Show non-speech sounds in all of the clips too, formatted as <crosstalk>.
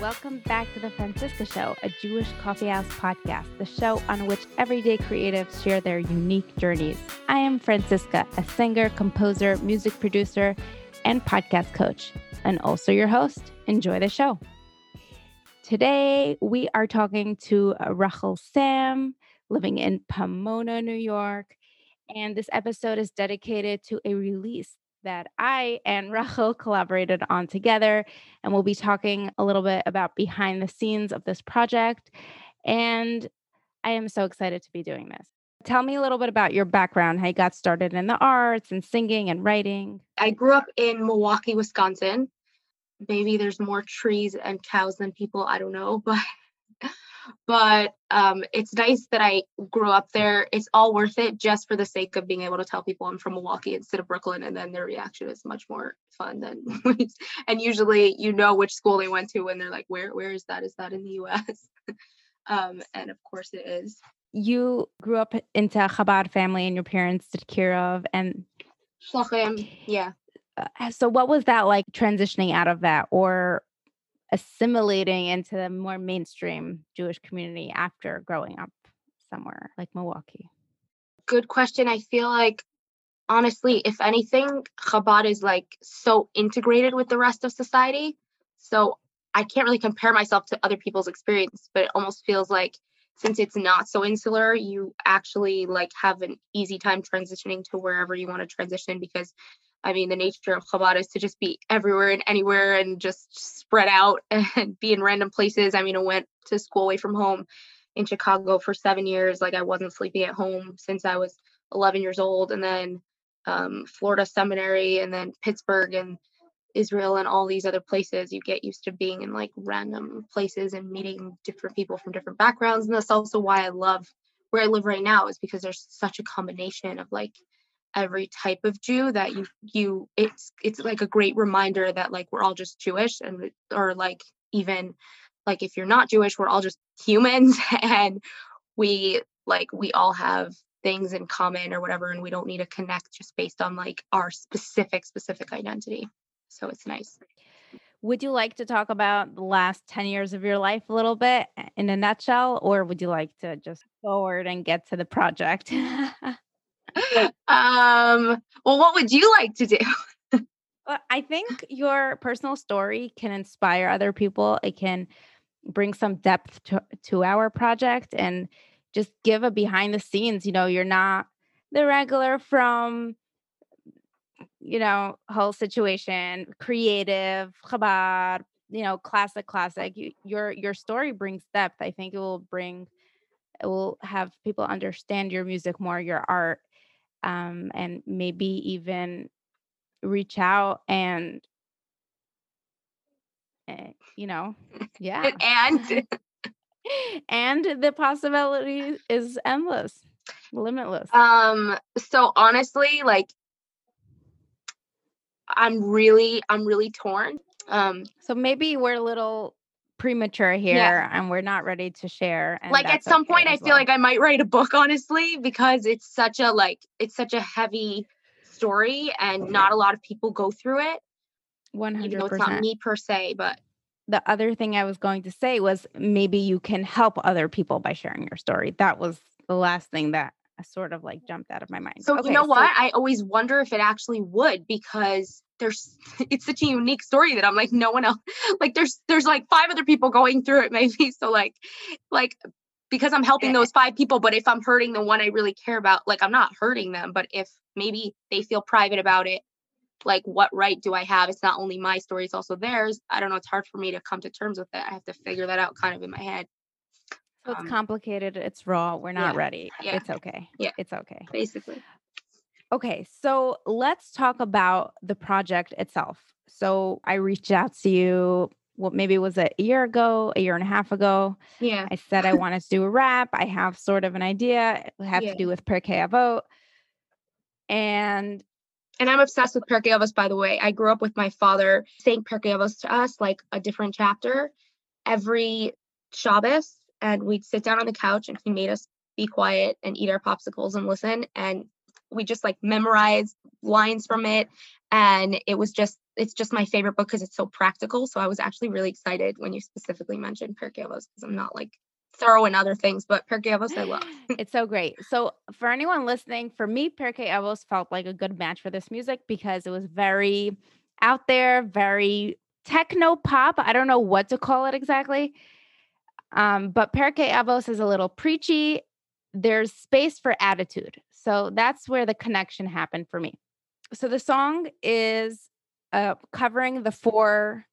Welcome back to the Franciska Show, a Jewish coffee house podcast, the show on which everyday creatives share their unique journeys. I am Franciska, a singer, composer, music producer, and podcast coach, and also your host. Enjoy the show. Today, we are talking to Rachel Sam, living in Pomona, New York. And this episode is dedicated to a release that I and <laughs> Rachel collaborated on together. And we'll be talking a little bit about behind the scenes of this project. And I am so excited to be doing this. Tell me a little bit about your background, how you got started in the arts and singing and writing. I grew up in Milwaukee, Wisconsin. Maybe there's more trees and cows than people, I don't know, <laughs> but but um, it's nice that I grew up there. It's all worth it just for the sake of being able to tell people I'm from Milwaukee instead of Brooklyn, and then their reaction is much more fun than. <laughs> and usually, you know which school they went to when they're like, "Where, where is that? Is that in the U.S.?" <laughs> um, and of course, it is. You grew up into a Chabad family, and your parents took care of, and Shluchim, yeah. Uh, so, what was that like transitioning out of that, or assimilating into the more mainstream Jewish community after growing up somewhere like Milwaukee? Good question. I feel like honestly, if anything, Chabad is like so integrated with the rest of society. So I can't really compare myself to other people's experience, but it almost feels like since it's not so insular, you actually like have an easy time transitioning to wherever you want to transition because I mean, the nature of Chabad is to just be everywhere and anywhere and just spread out <laughs> and be in random places. I mean, I went to school away from home in Chicago for seven years. Like, I wasn't sleeping at home since I was 11 years old. And then um, Florida Seminary and then Pittsburgh and Israel and all these other places. You get used to being in like random places and meeting different people from different backgrounds. And that's also why I love where I live right now, is because there's such a combination of like, every type of Jew that you you it's it's like a great reminder that like we're all just Jewish and or like even like if you're not Jewish we're all just humans <laughs> and we like we all have things in common or whatever and we don't need to connect just based on like our specific specific identity. So it's nice. Would you like to talk about the last 10 years of your life a little bit eh, in a nutshell or would you like to just forward and get to the project? <laughs> <laughs> um, well, what would you like to do? well, I think your personal story can inspire other people. It can bring some depth to, to our project and just give a behind the scenes. You know, you're not the regular from you know whole situation creative chabad you know classic classic you, your your story brings depth i think it will bring it will have people understand your music more your art um, and maybe even reach out and uh, you know yeah. <laughs> And <laughs> and the possibility is endless limitless. Um so honestly like i'm really i'm really torn um so maybe we're a little premature here yeah. and we're not ready to share like at some okay point i feel well. like i might write a book honestly because it's such a like it's such a heavy story and not a lot of people go through it 100 even though it's not me per se but the other thing i was going to say was maybe you can help other people by sharing your story that was the last thing that sort of like jumped out of my mind so okay, you know so- what i always wonder if it actually would because there's <laughs> it's such a unique story that I'm like no one else <laughs> like there's there's like five other people going through it <laughs> maybe so like like because I'm helping those five people but if I'm hurting the one I really care about like I'm not hurting them but if maybe they feel private about it like what right do I have? It's not only my story it's also theirs. I don't know it's hard for me to come to terms with it. I have to figure that out kind of in my head. So it's um, complicated it's raw we're not yeah, ready. Yeah. it's okay. Yeah. It's okay. Basically Okay, so let's talk about the project itself. So I reached out to you, what maybe it was a year ago, a year and a half ago. Yeah. I said I wanted to do a rap. I have sort of an idea. It have yeah. to do with Pirkei Avot. And and I'm obsessed with Pirkei Avos, by the way. I grew up with my father saying Pirkei Avos to us, like a different chapter, every Shabbos. And we'd sit down on the couch and he made us be quiet and eat our popsicles and listen. And we just like memorized lines from it and it was just it's just my favorite book because it's so practical so i was actually really excited when you specifically mentioned Pirkei Avos because i'm not like thorough in other things but Pirkei Avos i love. <gasps> It's so great. So for anyone listening for me Pirkei Avos felt like a good match for this music because it was very out there very techno pop i don't know what to call it exactly um, but Avos is a little preachy. There's space for attitude so that's where the connection happened for me so the song is uh, covering the four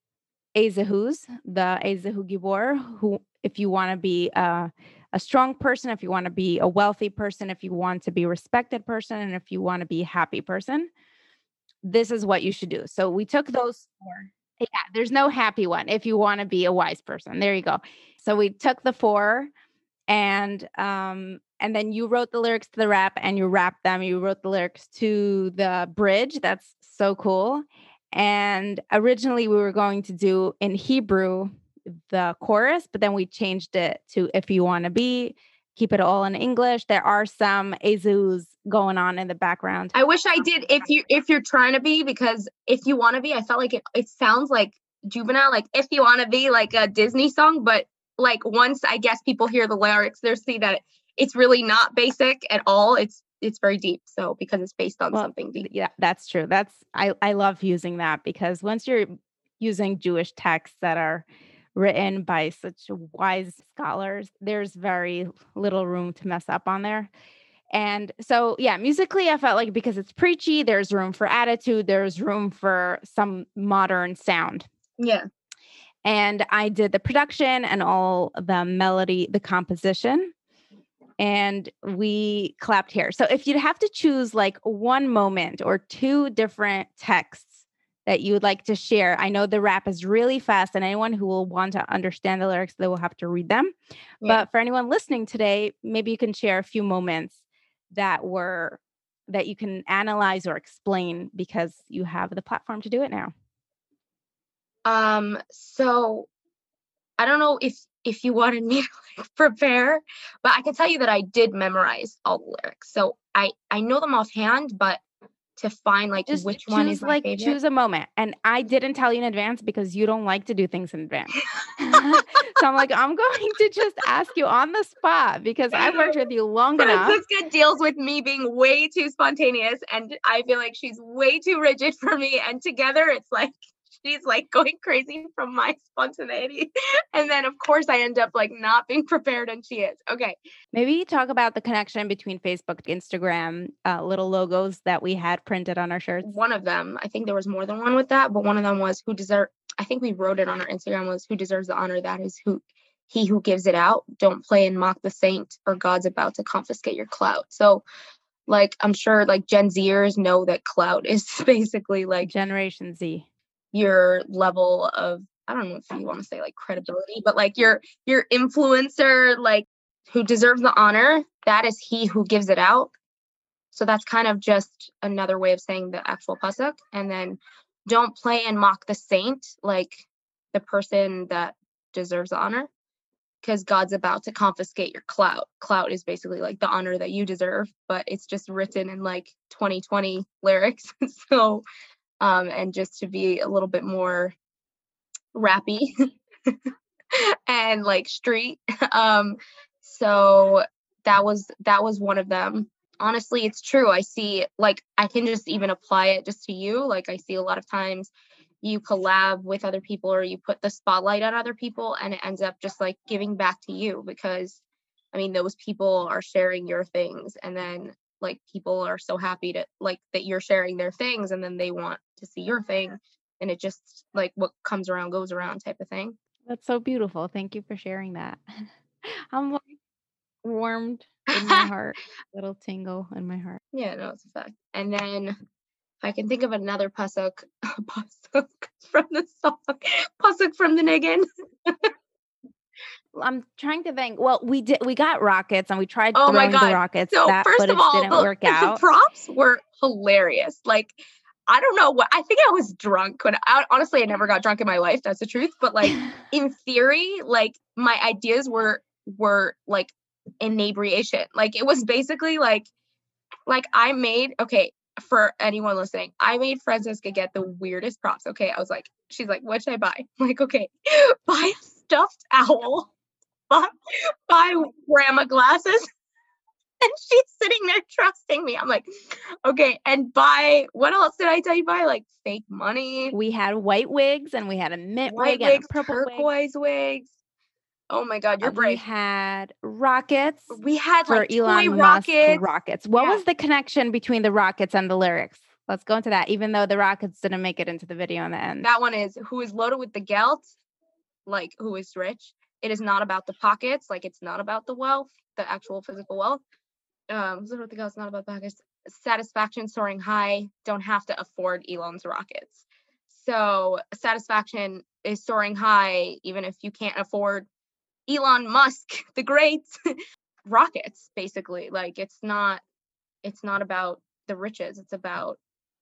Ezehus, the Ezehu Gibor, who, if you want to be uh, a strong person, if you want to be a wealthy person, if you want to be respected person, and if you want to be a happy person, this is what you should do. So we took those four. Yeah, there's no happy one if you want to be a wise person. There you go. So we took the four and um and then you wrote the lyrics to the rap and you rapped them. You wrote the lyrics to the bridge. That's so cool. And originally we were going to do in hebrew the chorus but then we changed it to if you want to be keep it all in english. There are some ezus going on in the background. I wish i did if you if you're trying to be because if you want to be i felt like it, it sounds like juvenile like if you want to be like a disney song but like once I guess people hear the lyrics, they see that it's really not basic at all. It's it's very deep. So because it's based on well, something deep. Yeah, that's true. That's I I love using that because once you're using Jewish texts that are written by such wise scholars, there's very little room to mess up on there. And so, yeah, musically, I felt like because it's preachy, there's room for attitude, there's room for some modern sound. Yeah and I did the production and all the melody, the composition, and we clapped here. So if you'd have to choose like one moment or two different texts that you would like to share, I know the rap is really fast, and anyone who will want to understand the lyrics, they will have to read them. Yeah. But for anyone listening today, maybe you can share a few moments that were that you can analyze or explain because you have the platform to do it now. Um, so I don't know if if you wanted me to like <laughs> prepare, but I can tell you that I did memorize all the lyrics. So I I know them offhand, but to find like just which one is like favorite. choose a moment. And I didn't tell you in advance because you don't like to do things in advance. <laughs> <laughs> so I'm like, I'm going to just ask you on the spot because I've worked with you long enough. Franciska deals with me being way too spontaneous, and I feel like she's way too rigid for me. And together, it's like she's like going crazy from my spontaneity. <laughs> And then of course I end up like not being prepared and she is. Okay. Maybe talk about the connection between Facebook, Instagram, uh, little logos that we had printed on our shirts. One of them, I think there was more than one with that, but one of them was who deserve I think we wrote it on our Instagram was who deserves the honor that is who he who gives it out. Don't play and mock the saint or God's about to confiscate your clout. So like I'm sure like Gen Zers know that clout is <laughs> basically like Generation Z your level of I don't know if you want to say like credibility, but like your your influencer, like who deserves the honor, that is he who gives it out. So that's kind of just another way of saying the actual pasuk. And then don't play and mock the saint, like the person that deserves the honor, because God's about to confiscate your clout. Clout is basically like the honor that you deserve, but it's just written in like 2020 lyrics. <laughs> so um, and just to be a little bit more rappy <laughs> and like street. <laughs> Um, so that was that was one of them. Honestly, it's true. I see like I can just even apply it just to you. Like I see a lot of times you collab with other people or you put the spotlight on other people and it ends up just like giving back to you because I mean those people are sharing your things and then like people are so happy to like that you're sharing their things and then they want to see your thing and it just like what comes around goes around type of thing. That's so beautiful thank you for sharing that. <laughs> I'm like warmed in my <laughs> heart little tingle in my heart. Yeah no it's a fact and then if i can think of another pasuk <laughs> pasuk from the song pasuk from the niggin I'm trying to think. Well, we did. We got rockets, and we tried oh throwing the rockets. So that first of all, didn't the, work out. The props were hilarious. Like I don't know what. I think I was drunk when. I, honestly, I never got drunk in my life. That's the truth. But like <laughs> in theory, like my ideas were were like inebriation. Like it was basically like like I made okay for anyone listening, I made Francesca get the weirdest props. Okay, I was like, she's like, what should I buy? I'm <laughs> like, okay, <laughs> buy a stuffed owl, by, buy grandma glasses. <laughs> And she's sitting there trusting me. I'm like, okay, and buy what else did I tell you? Buy like fake money. We had white wigs and we had a mint white wig wigs, and a purple wig. wigs. Oh my god, you're Uh, We had rockets We had for like Elon toy Musk rockets. rockets. What Yeah. was the connection between the rockets and the lyrics? Let's go into that, even though the rockets didn't make it into the video in the end. That one is who is loaded with the gelt, like who is rich. It is not about the pockets, like it's not about the wealth, the actual physical wealth. Um, gelt, it's not about pockets. Satisfaction soaring high, don't have to afford Elon's rockets. So satisfaction is soaring high, even if you can't afford Elon Musk, <laughs> the great <laughs> rockets, basically. Like it's not, it's not about the riches. It's about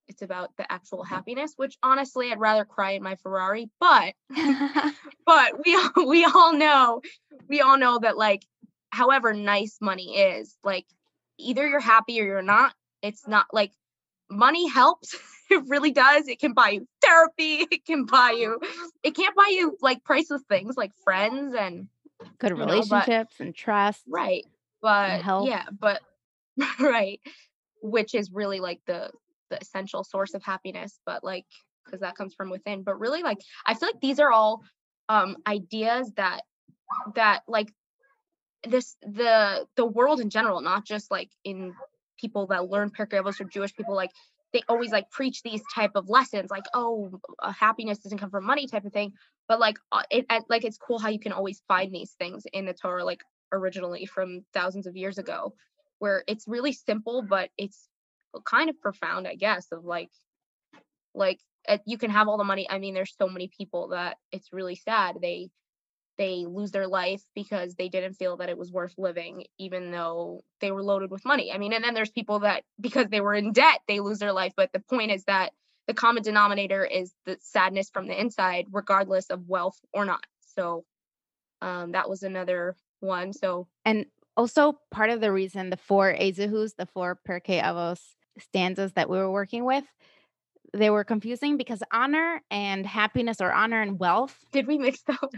it's about the actual mm-hmm. happiness which honestly i'd rather cry in my ferrari but <laughs> <laughs> but we all, we all know we all know that like however nice money is like either you're happy or you're not it's not like money helps <laughs> it really does it can buy you therapy it can buy you it can't buy you like priceless things like friends and Good know, but- relationships and trust. right but yeah but right which is really like the the essential source of happiness but like because that comes from within but really like i feel like these are all um ideas that that like this the the world in general not just like in people that learn Pirkei Avos or jewish people like they always like preach these type of lessons like oh uh, happiness doesn't come from money type of thing but like uh, it uh, like it's cool how you can always find these things in the torah like originally from thousands of years ago where it's really simple but it's kind of profound i guess of like like uh, you can have all the money. I mean there's so many people that it's really sad. They they lose their life because they didn't feel that it was worth living even though they were loaded with money. I mean and then there's people that because they were in debt they lose their life. But the point is that the common denominator is the sadness from the inside regardless of wealth or not. So um that was another one. So And also part of the reason the four Ezehus, the four Pirkei Avos stanzas that we were working with, they were confusing because honor and happiness or honor and wealth, did we mix <laughs> one? Oh,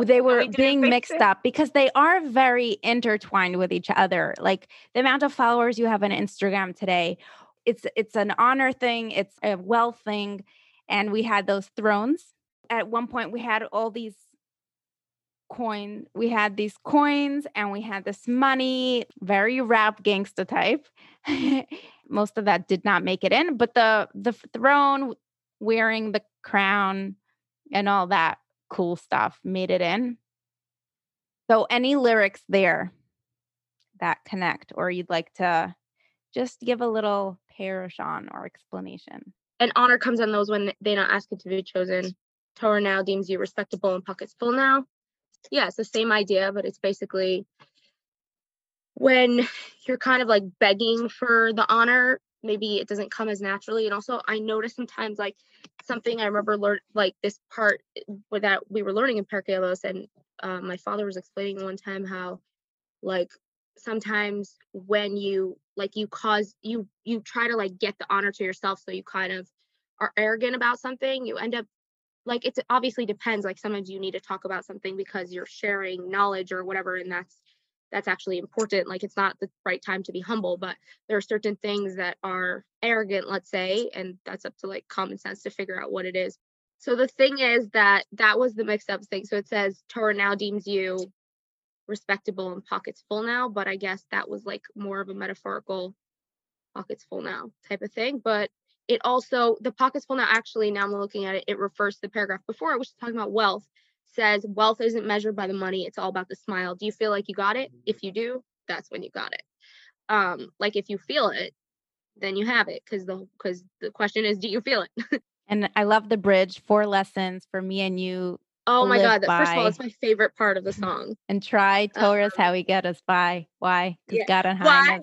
w- they No, were we being mixed it. up because they are very intertwined with each other. Like the amount of followers you have on Instagram today, it's it's an honor thing, it's a wealth thing, and we had those thrones. At one point we had all these coin we had these coins and we had this money very rap gangsta type <laughs> most of that did not make it in but the the throne wearing the crown and all that cool stuff made it in so any lyrics there that connect or you'd like to just give a little parish on or explanation and honor comes on those when they not ask it to be chosen. Torah now deems you respectable and pockets full now. Yeah, it's the same idea, but it's basically when you're kind of like begging for the honor, maybe it doesn't come as naturally. And also, I notice sometimes like something I remember learn like this part where that we were learning in Pirkei Avos, and uh, my father was explaining one time how like sometimes when you like you cause you you try to like get the honor to yourself so you kind of are arrogant about something you end up like it's obviously depends like sometimes you need to talk about something because you're sharing knowledge or whatever and that's that's actually important like it's not the right time to be humble but there are certain things that are arrogant let's say and that's up to like common sense to figure out what it is. So the thing is that that was the mixed up thing. So it says torah now deems you respectable and pockets full now but i guess that was like more of a metaphorical pockets full now type of thing. But it also the pockets full now actually now i'm looking at it it refers to the paragraph before which is talking about wealth says wealth isn't measured by the money it's all about the smile. Do you feel like you got it? If you do that's when you got it. Um like if you feel it then you have it because the because the question is do you feel it? <laughs> And i love the bridge four lessons for me and you oh my god that, first of all it's my favorite part of the <laughs> song. And try torah's Uh, how we get us by. Why? Because yeah. god on high why?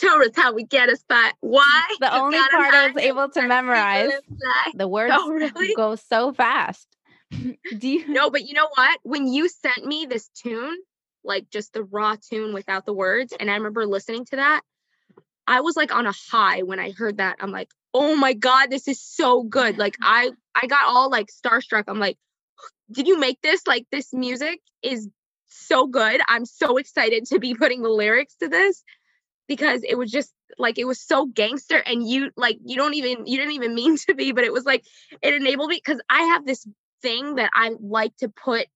torah's <laughs> how we get us by. Why? The only God part i was able to memorize our people fly. the words Oh, really? go so fast <laughs> do you No, but you know what? When you sent me this tune, like just the raw tune without the words, and I remember listening to that, I was like on a high when I heard that. I'm like, oh my God, this is so good. Like <laughs> I I got all like starstruck. I'm like, did you make this? Like this music is so good. I'm so excited to be putting the lyrics to this because it was just like it was so gangster and you like you don't even you didn't even mean to be but it was like it enabled me because i have this thing that i like to put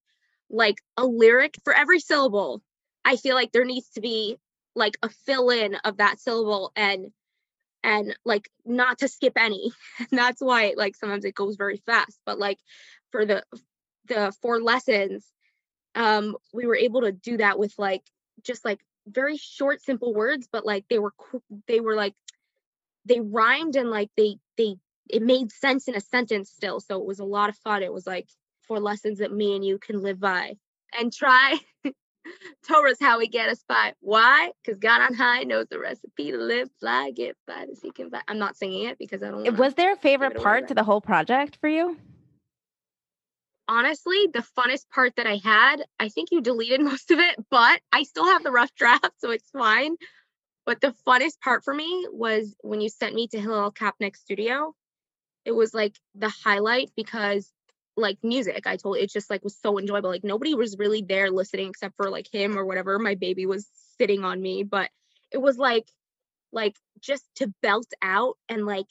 like a lyric for every syllable i feel like there needs to be like a fill in of that syllable and and like not to skip any. And <laughs> that's why like sometimes it goes very fast but like for the the four lessons um we were able to do that with like just like very short simple words but like they were they were like they rhymed and like they they it made sense in a sentence still so it was a lot of fun it was like four lessons that me and you can live by and try <laughs> Torah's how we get us by. Why? Because God on high knows the recipe to live, fly, get by, the seek and by. I'm not singing it because I don't. Was there a favorite part to the whole project for you? honestly, the funnest part that I had, I think you deleted <laughs> most of it, but I still have the rough draft, so it's fine. But the funnest part for me was when you sent me to Hillel Kapnick studio. It was like the highlight because like music, I told it just like was so enjoyable. Like nobody was really there listening except for like him or whatever. My baby was sitting on me, but it was like like just to belt out and like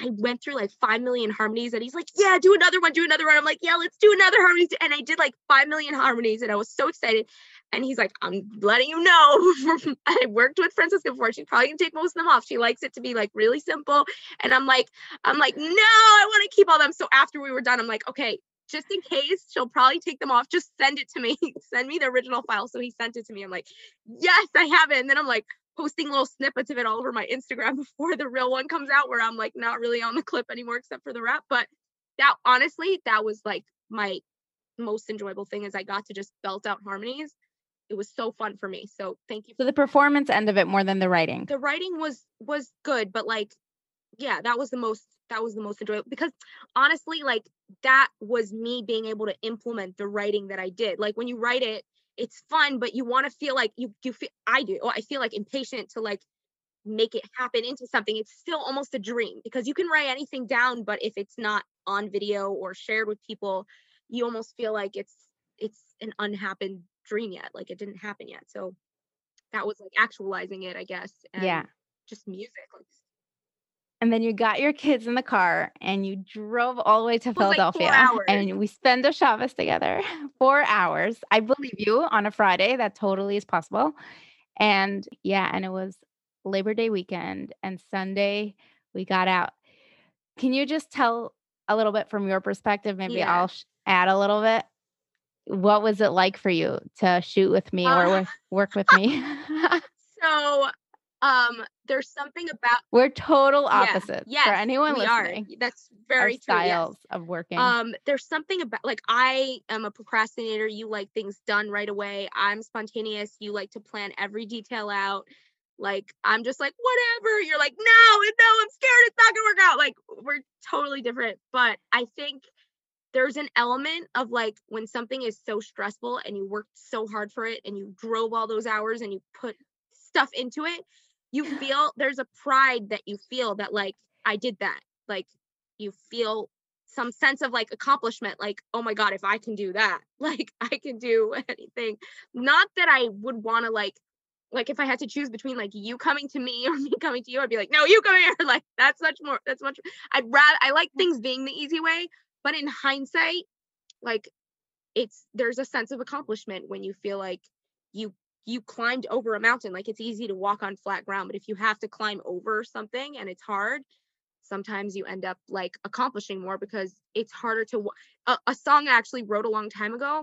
I went through like 5 million harmonies and he's like, yeah, do another one, do another one. I'm like, yeah, let's do another harmony. And I did like 5 million harmonies and I was so excited. And he's like, I'm letting you know. <laughs> I worked with Franciska before. She's probably gonna take most of them off. She likes it to be like really simple. And I'm like, I'm like, no, I want to keep all them. So after we were done, I'm like, okay, just in case she'll probably take them off, just send it to me. <laughs> send me the original file. So he sent it to me. I'm like, yes, I have it. And then I'm like, posting little snippets of it all over my Instagram <laughs> before the real one comes out where I'm like not really on the clip anymore except for the rap. But that honestly, that was like my most enjoyable thing is I got to just belt out harmonies. It was so fun for me. So thank you. So the performance end of it more than the writing. The writing was was good, but like yeah, that was the most that was the most enjoyable because honestly, like that was me being able to implement the writing that I did. Like when you write it, it's fun, but you want to feel like you you feel I do. I feel like impatient to like make it happen into something. It's still almost a dream because you can write anything down, but if it's not on video or shared with people, you almost feel like it's it's an unhappened dream yet. Like it didn't happen yet. So that was like actualizing it, I guess. And yeah. Just music, like and then you got your kids in the car and you drove all the way to Philadelphia. Like and we spend a Shabbos together. <laughs> Four hours. I believe you on a Friday. That totally is possible. And yeah, and it was Labor Day weekend and Sunday we got out. Can you just tell a little bit from your perspective? Maybe yeah. I'll sh- add a little bit. What was it like for you to shoot with me uh, or with, work with <laughs> me? <laughs> so um there's something about we're total opposites yeah, yes, for anyone we listening are. that's very Our styles yes. of working um there's something about like i am a procrastinator you like things done right away i'm spontaneous you like to plan every detail out like i'm just like whatever you're like no no i'm scared it's not gonna work out like we're totally different but i think there's an element of like when something is so stressful and you worked so hard for it and you drove all those hours and you put stuff into it you feel there's a pride that you feel that like I did that. Like you feel some sense of like accomplishment like oh my god if I can do that <laughs> like I can do anything. Not that I would want to like like if I had to choose between like you coming to me <laughs> or me coming to you I'd be like no you come here <laughs> like that's much more that's much I'd rather I like things being the easy way but in hindsight like it's there's a sense of accomplishment when you feel like you you climbed over a mountain like it's easy to walk on flat ground but if you have to climb over something and it's hard sometimes you end up like accomplishing more because it's harder to a, a song i actually wrote a long time ago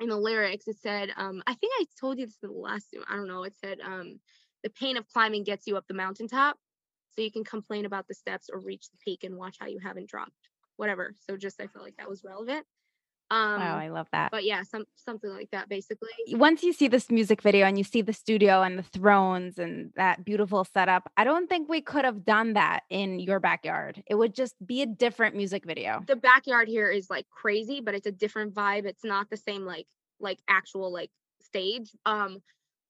in the lyrics it said um i think i told you this in the last i don't know it said um the pain of climbing gets you up the mountaintop so you can complain about the steps or reach the peak and watch how you haven't dropped whatever so just i felt like that was relevant um, wow, I love that. But yeah, some something like that basically. Once you see this music video and you see the studio and the thrones and that beautiful setup, I don't think we could have done that in your backyard. It would just be a different music video. The backyard here is like crazy, but it's a different vibe. It's not the same like like actual like stage. Um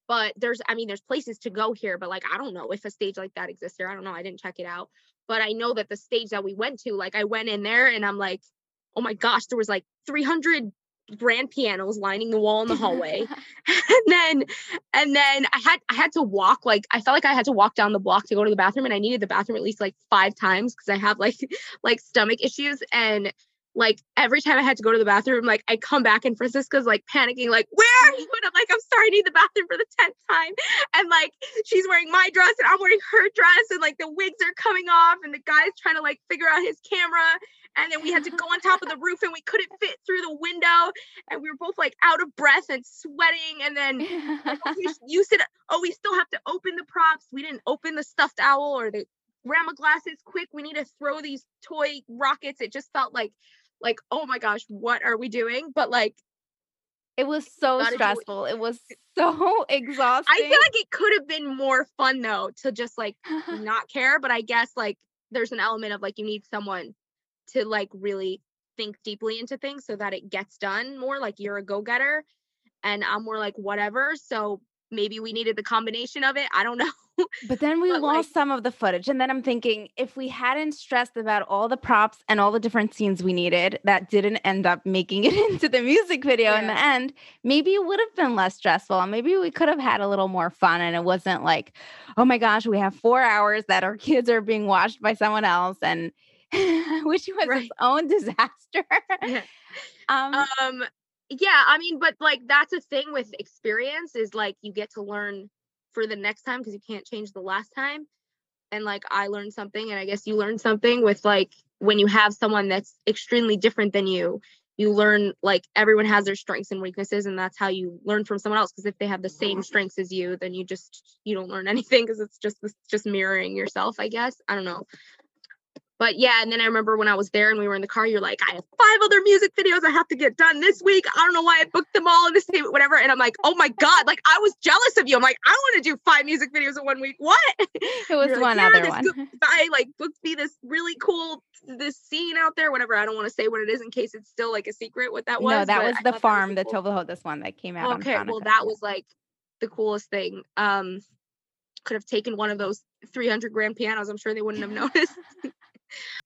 but there's I mean there's places to go here, but like I don't know if a stage like that exists here. I don't know. I didn't check it out. But I know that the stage that we went to, like I went in there and I'm like, oh my gosh, there was like 300 grand pianos lining the wall in the hallway. <laughs> <laughs> and then and then I had I had to walk like I felt like I had to walk down the block to go to the bathroom and I needed the bathroom at least like 5 times because I have like <laughs> like stomach issues and like every time I had to go to the bathroom, like I come back and Franciska's like panicking, like, where are you? And I'm like, I'm sorry, I need the bathroom for the 10th time. And like she's wearing my dress and I'm wearing her dress, and like the wigs are coming off, and the guy's trying to like figure out his camera. And then we had to go on top of the <laughs> roof and we couldn't fit through the window. And we were both like out of breath and sweating. And then oh, you said, oh, we still have to open the props. We didn't open the stuffed owl or the grandma glasses quick. We need to throw these toy rockets. It just felt like like, oh my gosh, what are we doing? But like, it was so stressful. It was <laughs> so exhausting. I feel like it could have been more fun though to just like <laughs> not care. But I guess like there's an element of like you need someone to like really think deeply into things so that it gets done more. Like you're a go getter and I'm more like whatever. So maybe we needed the combination of it. I don't know. <laughs> But then we but lost like, some of the footage. And then I'm thinking if we hadn't stressed about all the props and all the different scenes we needed that didn't end up making <laughs> it into the music video yeah. in the end, maybe it would have been less stressful. And maybe we could have had a little more fun. And it wasn't like, oh my gosh, we have four hours that our <laughs> kids are being watched by someone else. And which was right. its own disaster. Yeah. um, um yeah, I mean, but like that's a thing with experience is like you get to learn for the next time because you can't change the last time. And like I learned something, and I guess you learned something with like when you have someone that's extremely different than you, you learn like everyone has their strengths and weaknesses, and that's how you learn from someone else. Because if they have the same strengths as you, then you just you don't learn <laughs> anything because it's just it's just mirroring yourself, I guess. I don't know but yeah, and then I remember when I was there and we were in the car, you're like, I have five other music videos I have to get done this week. I don't know why I booked them all in the same whatever. And I'm like, oh my God, like I was jealous of you. I'm like, I want to do five music videos in one week. What? It was one like, yeah, other one. I like booked me this really cool this scene out there, whatever. I don't want to say what it is in case it's still like a secret what that was. No, that was the farm, was cool. the Tovahotis one that came out. Okay, well, that was like the coolest thing. Um could have taken one of those 300 grand pianos. I'm sure they wouldn't have <laughs> noticed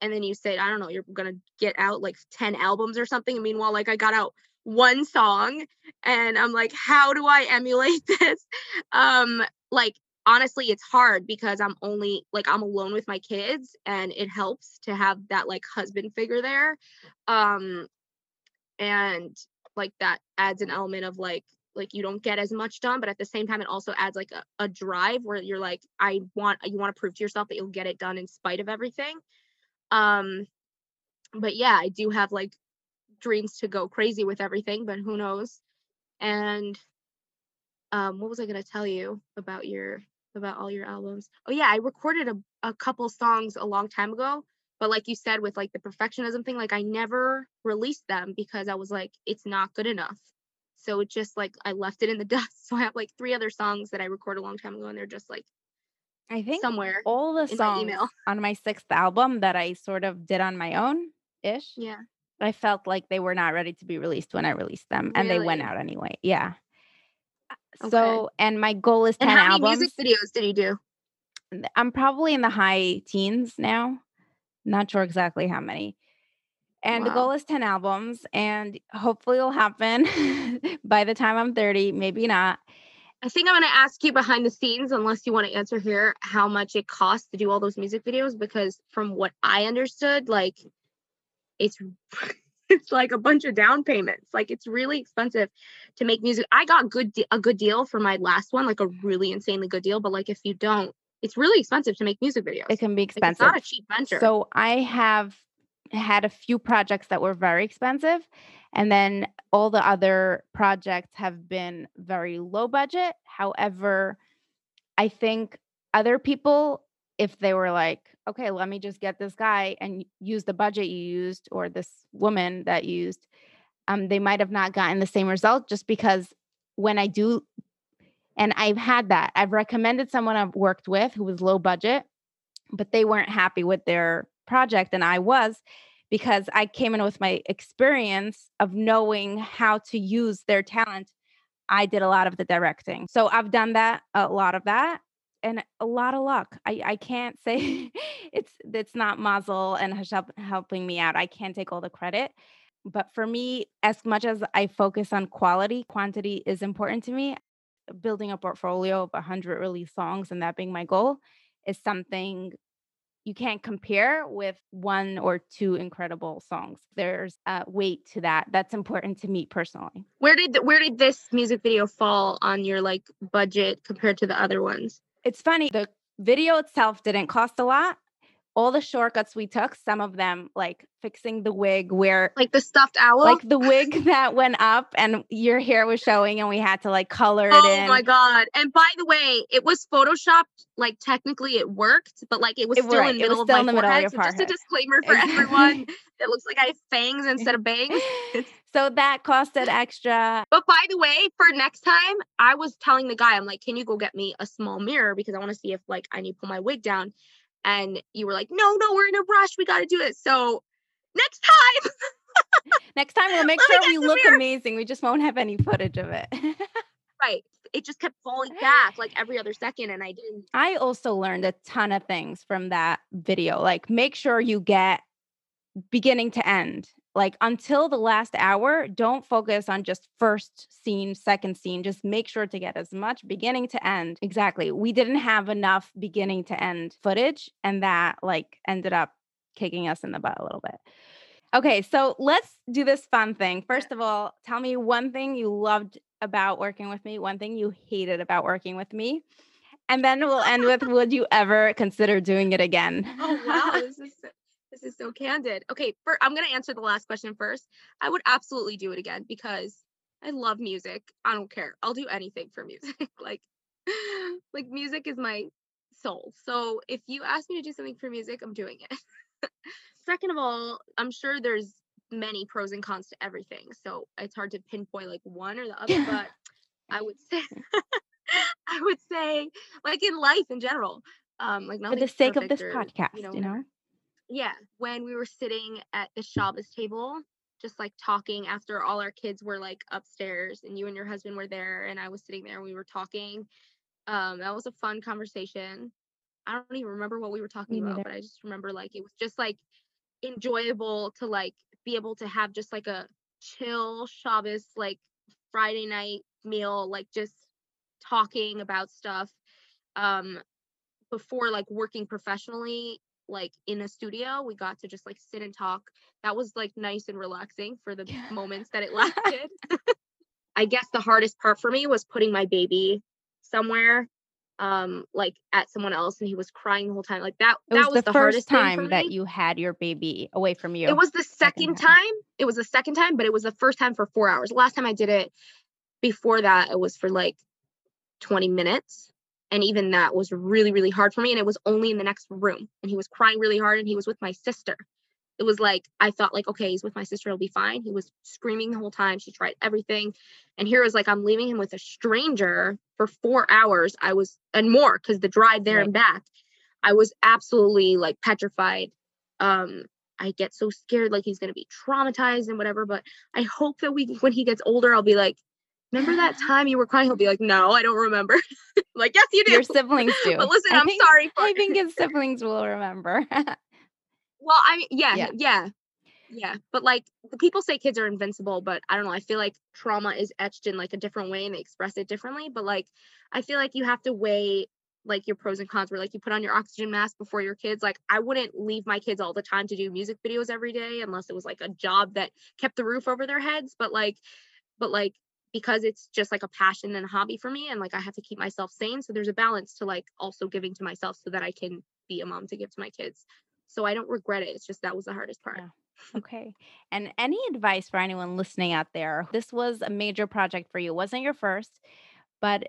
and then you said i don't know you're gonna get out like 10 albums or something. And meanwhile like i got out one song and i'm like how do i emulate <laughs> this? Um like honestly it's hard because i'm only like i'm alone with my kids and it helps to have that like husband figure there. Um and like that adds an element of like like you don't get as much done but at the same time it also adds like a, a drive where you're like i want you want to prove to yourself that you'll get it done in spite of everything um, but yeah, I do have like dreams to go crazy with everything, but who knows? And um, what was I gonna tell you about your about all your albums? Oh yeah, I recorded a, a couple songs a long time ago, but like you said, with like the perfectionism thing, like I never released them because I was like, it's not good enough. So it just like I left it in the <laughs> dust. So I have like three other songs that I recorded a long time ago, and they're just like I think somewhere all the songs my <laughs> on my sixth album that I sort of did on my own ish. Yeah. I felt like they were not ready to be released when I released them, and they went out anyway. Yeah. Uh, okay. So, and my goal is ten and how albums. music videos did you do? I'm probably in the high teens now. Not sure exactly how many. And wow. the goal is 10 albums, and hopefully it'll happen <laughs> by the time I'm 30, maybe not. I think I'm going to ask you behind the scenes, unless you want to answer here, how much it costs to do all those music videos. Because from what I understood, like it's <laughs> it's like a bunch of down payments. Like it's really expensive to make music. I got good de- a good deal for my last one, like a really insanely good deal. But like if you don't, it's really expensive to make music videos. It can be expensive. Like, it's not a cheap venture. So I have had a few projects that were very expensive and then all the other projects have been very low budget. However, I think other people, if they were like, okay, let me just get this guy and use the budget you used or this woman that used, um, they might have not gotten the same result just because when I do, and I've had that, I've recommended someone I've worked with who was low budget, but they weren't happy with their project than I was because I came in with my experience of knowing how to use their talent. I did a lot of the directing. So I've done that, a lot of that and a lot of luck. I, I can't say <laughs> it's it's not Mazel and Hashem helping me out. I can't take all the credit. But for me, as much as I focus on quality, quantity is important to me. Building a portfolio of 100 release songs and that being my goal is something you can't compare with one or two incredible songs. There's a weight to that. That's important to me personally. Where did where did this music video fall on your like budget compared to the other ones? It's funny. The video itself didn't cost a lot all the shortcuts we took, some of them like fixing the wig where like the stuffed owl, like the wig <laughs> that went up and your hair was showing and we had to like color it oh in. Oh my god. And by the way, it was photoshopped, like technically it worked, but like it was it still in the middle of my forehead. So just a disclaimer for everyone. <laughs> It looks like I have fangs instead of bangs. <laughs> so that costed extra. But by the way, for next time, I was telling the guy, I'm like, can you go get me a small mirror because I want to see if like I need to pull my wig down and you were like, no, no, we're in a rush. We got to do it. So next time. <laughs> next time we'll make sure we look mirror. amazing. We just won't have any footage of it. <laughs> right. It just kept falling back like every other second. And I didn't. I also learned a ton of things from that video. Like make sure you get beginning to end like until the last hour don't focus on just first scene second scene just make sure to get as much beginning to end. Exactly. We didn't have enough beginning to end footage and that like ended up kicking us in the butt a little bit. Okay so let's do this fun thing. First of all tell me one thing you loved about working with me one thing you hated about working with me and then we'll end with would you ever consider doing it again? Oh wow. This is <laughs> this is so candid. Okay, for, I'm going to answer the last question first. I would absolutely do it again because I love music. I don't care. I'll do anything for music. <laughs> like like music is my soul. So if you ask me to do something for music, I'm doing it. <laughs> Second of all, I'm sure there's many pros and cons to everything. So it's hard to pinpoint like one or the other, but I would <laughs> say I would say like in life in general. Um like not for the sake of this or, podcast, you know, you know? Yeah, when we were sitting at the Shabbos table, just like talking after all our kids were like upstairs and you and your husband were there and I was sitting there and we were talking. Um, that was a fun conversation. I don't even remember what we were talking about, but I just remember like it was just like enjoyable to like be able to have just like a chill Shabbos like Friday night meal, like just talking about stuff. Um, before like working professionally like in a studio. We got to just like sit and talk. That was like nice and relaxing for the moments that it <laughs> lasted. I guess the hardest part for me was putting my baby somewhere um like at someone else and he was crying the whole time like that it that was, was the, the first time that you had your baby away from you it was the second, second time. time it was the second time but it was the first time for four hours last time i did it before that it was for like 20 minutes and even that was really really hard for me and it was only in the next room and he was crying really hard and he was with my sister. It was like i thought like okay he's with my sister he'll be fine. He was screaming the whole time she tried everything and here was like i'm leaving him with a stranger for four hours. I was and more because the drive there right. and back i was absolutely like petrified. Um i get so scared like he's going to be traumatized and whatever but i hope that we when he gets older i'll be like remember that <sighs> time you were crying? He'll be like, no, I don't remember. <laughs> like, yes, you do. Your siblings <laughs> do. but listen, I am sorry. For- I think his <laughs> siblings will remember. well, I mean, yeah, yeah, yeah, yeah. But like, the people say kids are invincible, but I don't know. I feel like trauma is etched in like a different way and they express it differently. But like, I feel like you have to weigh like your pros and cons where like you put on your oxygen mask before your kids like i wouldn't leave my kids all the time to do music videos every day unless it was like a job that kept the roof over their heads but like but like because it's just like a passion and a hobby for me and like I have to keep myself sane so there's a balance to like also giving to myself so that I can be a mom to give to my kids. So I don't regret it. It's just that was the hardest part. Yeah. Okay. And any advice for anyone listening out there? This was a major project for you. It wasn't your first, but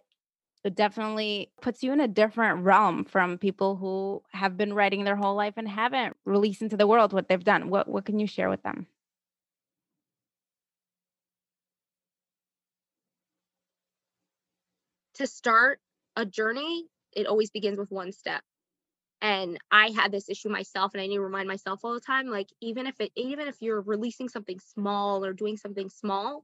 it definitely puts you in a different realm from people who have been writing their whole life and haven't released into the world what they've done. What what can you share with them? To start a journey, it always begins with one step. And I had this issue myself, and I need to remind myself all the time like, even if it, even if you're releasing something small or doing something small,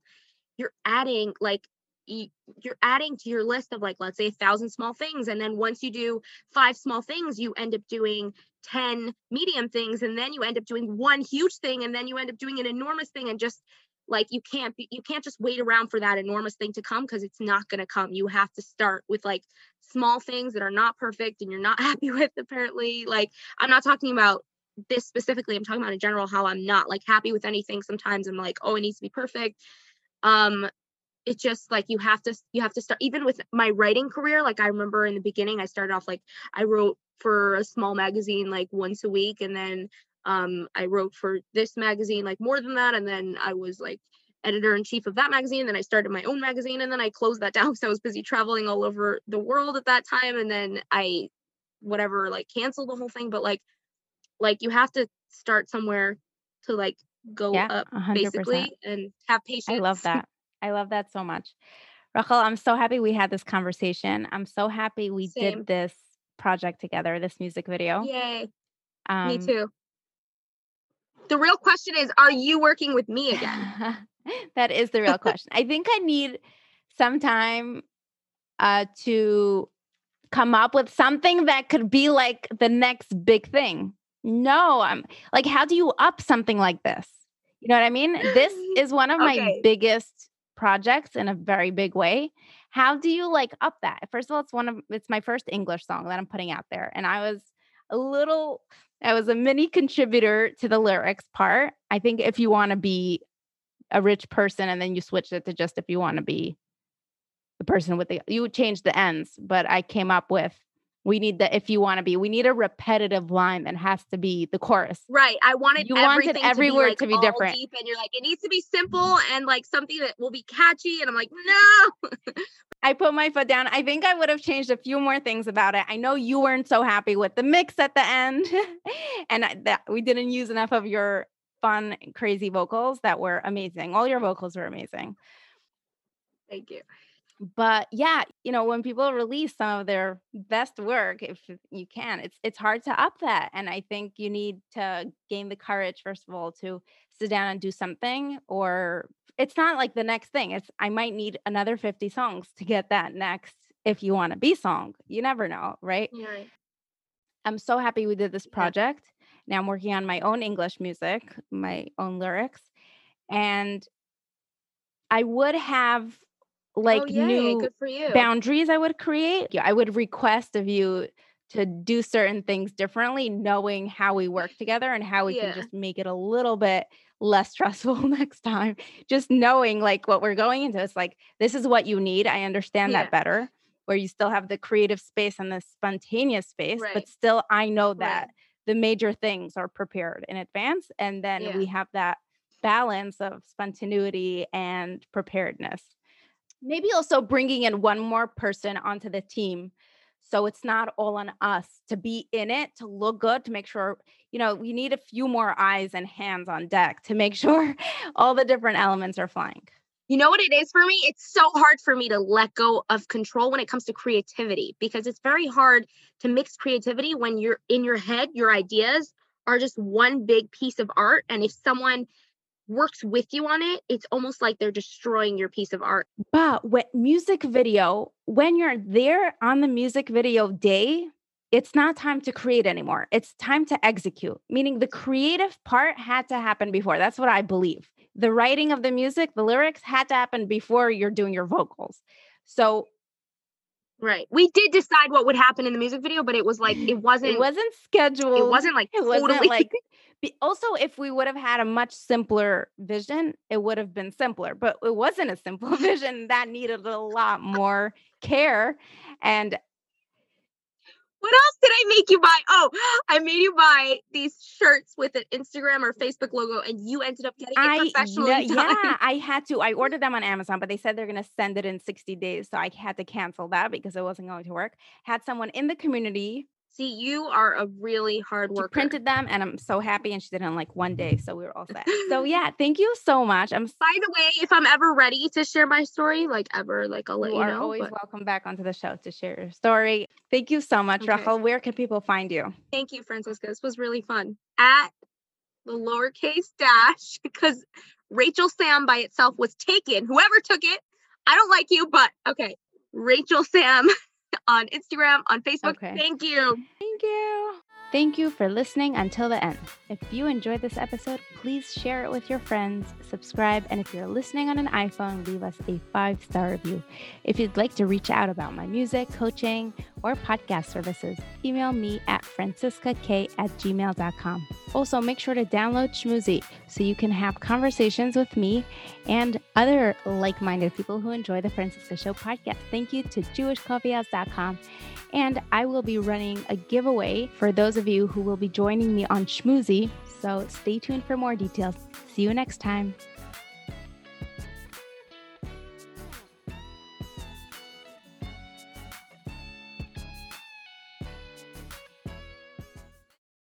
you're adding like you, you're adding to your list of like let's say a thousand small things and then once you do five small things you end up doing 10 medium things and then you end up doing one huge thing and then you end up doing an enormous thing and just like you can't be you can't just wait around for that enormous thing to come because it's not going to come. You have to start with like small things that are not perfect and you're not <laughs> happy with apparently. Like i'm not talking about this specifically i'm talking about in general how i'm not like happy with anything sometimes. I'm like oh it needs to be perfect. Um it's just like you have to you have to start even with my writing career like i remember in the beginning i started off like i wrote for a small magazine like once a week and then um i wrote for this magazine like more than that and then i was like editor in chief of that magazine then i started my own magazine and then i closed that <laughs> down because i was busy traveling all over the world at that time and then i whatever like canceled the whole thing but like like you have to start somewhere to like go Yeah, up 100%. basically and have patience I love that. I love that so much. Rachel, I'm so happy we had this conversation. I'm so happy we Same. did this project together, this music video. yay Um, me too the real question is are you working with me again <laughs> that is the real question. I think I need some time uh, to come up with something that could be like the next big thing. No, I'm like, how do you up something like this? You know what I mean? This <laughs> is one of my biggest projects in a very big way. How do you like up that? First of all, it's one of it's my first English song that I'm putting out there. And I was a little I was a mini contributor to the lyrics part. I think if you want to be a rich person and then you switch it to just if you want to be the person with the you change the ends but i came up with we need the if you want to be we need a repetitive line that has to be the chorus. Right i wanted You wanted everything every to word like, to be different. deep and you're like it needs to be simple mm-hmm. and like something that will be catchy and i'm like no! <laughs> I put my foot down. I think i would have changed a few more things about it. I know you weren't so happy with the mix at the end <laughs> and I- that we didn't use enough of your fun crazy vocals that were amazing. All your vocals were amazing. Thank you but yeah you know when people release some of their best work if you can it's it's hard to up that and i think you need to gain the courage first of all to sit down and do something or it's not like the next thing it's i might need another 50 songs to get that next if you want to be song you never know right? You're i'm so happy we did this Yeah. project. Now i'm working on my own english music my own lyrics and i would have Oh, like oh, new good for you boundaries I would create. Yeah, I would request of you to do certain things differently, knowing how we work together and how we Yeah. can just make it a little bit less <laughs> stressful next time. Just knowing like what we're going into. It's like, this is what you need. I understand Yeah. that better, where you still have the creative space and the spontaneous space, Right. but still I know that Right. the major things are prepared in advance. And then Yeah. we have that balance of spontaneity and preparedness maybe also bringing in one more person onto the team so it's not all on us to be in it to look good to make sure you know we need a few more eyes and hands on deck to make <laughs> sure all the different elements are flying You know what it is for me? It's so hard for me to let go of control when it comes to creativity because it's very hard to mix creativity when you're in your head, your ideas are just one big piece of art. And if someone works with you on it, it's almost like they're destroying your piece of art. but what music video when you're there on the music video day it's not time to create anymore it's time to execute meaning the creative part had to happen before that's what i believe the writing of the music the lyrics had to happen before you're doing your vocals so Right. We did decide what would happen in the music video, but it was like it <laughs> wasn't it wasn't scheduled it wasn't like it wasn't like <laughs> also if we would have had a much simpler vision it would have been simpler but it wasn't a simple <laughs> vision that needed a lot more care and What else did I make you buy? Oh, <gasps> I made you buy these shirts with an Instagram or Facebook logo, and you ended up getting it I professionally kn- <laughs> done. yeah, I had to. I ordered them on Amazon, but they said they're going to send it in 60 days. So I had to cancel that because it wasn't going to work. Had someone in the community See, you are a really hard She worker. printed them and I'm so happy. And she did it in like one day. So we were all set. So <laughs> yeah, thank you so much. I'm By the way, if I'm ever ready to share my story, like ever, like I'll let you you, are know. always but welcome back onto the show to share your story. Thank you so much, Okay. Rachel. Where can people find you? thank you, Franciska. This was really fun. At the lowercase dash, <laughs> because Rachel Sam by itself was taken. Whoever took it, I don't like you, but okay. Rachel Sam <laughs> on Instagram, on Facebook. Okay. Thank you. Thank you. Thank you for listening until the end. If you enjoyed this episode, please share it with your friends, subscribe, and if you're listening on an iPhone, leave us a five star review. If you'd like to reach out about my music, coaching, or podcast services, email me at franciscak at gmail.com. Also, make sure to download Schmoozy so you can have conversations with me and other like minded people who enjoy the Franciska Show podcast. Thank you to jewishcoffeehouse.com. And I will be running a giveaway for those of you who will be joining me on Schmoozy. So stay tuned for more details. See you next time.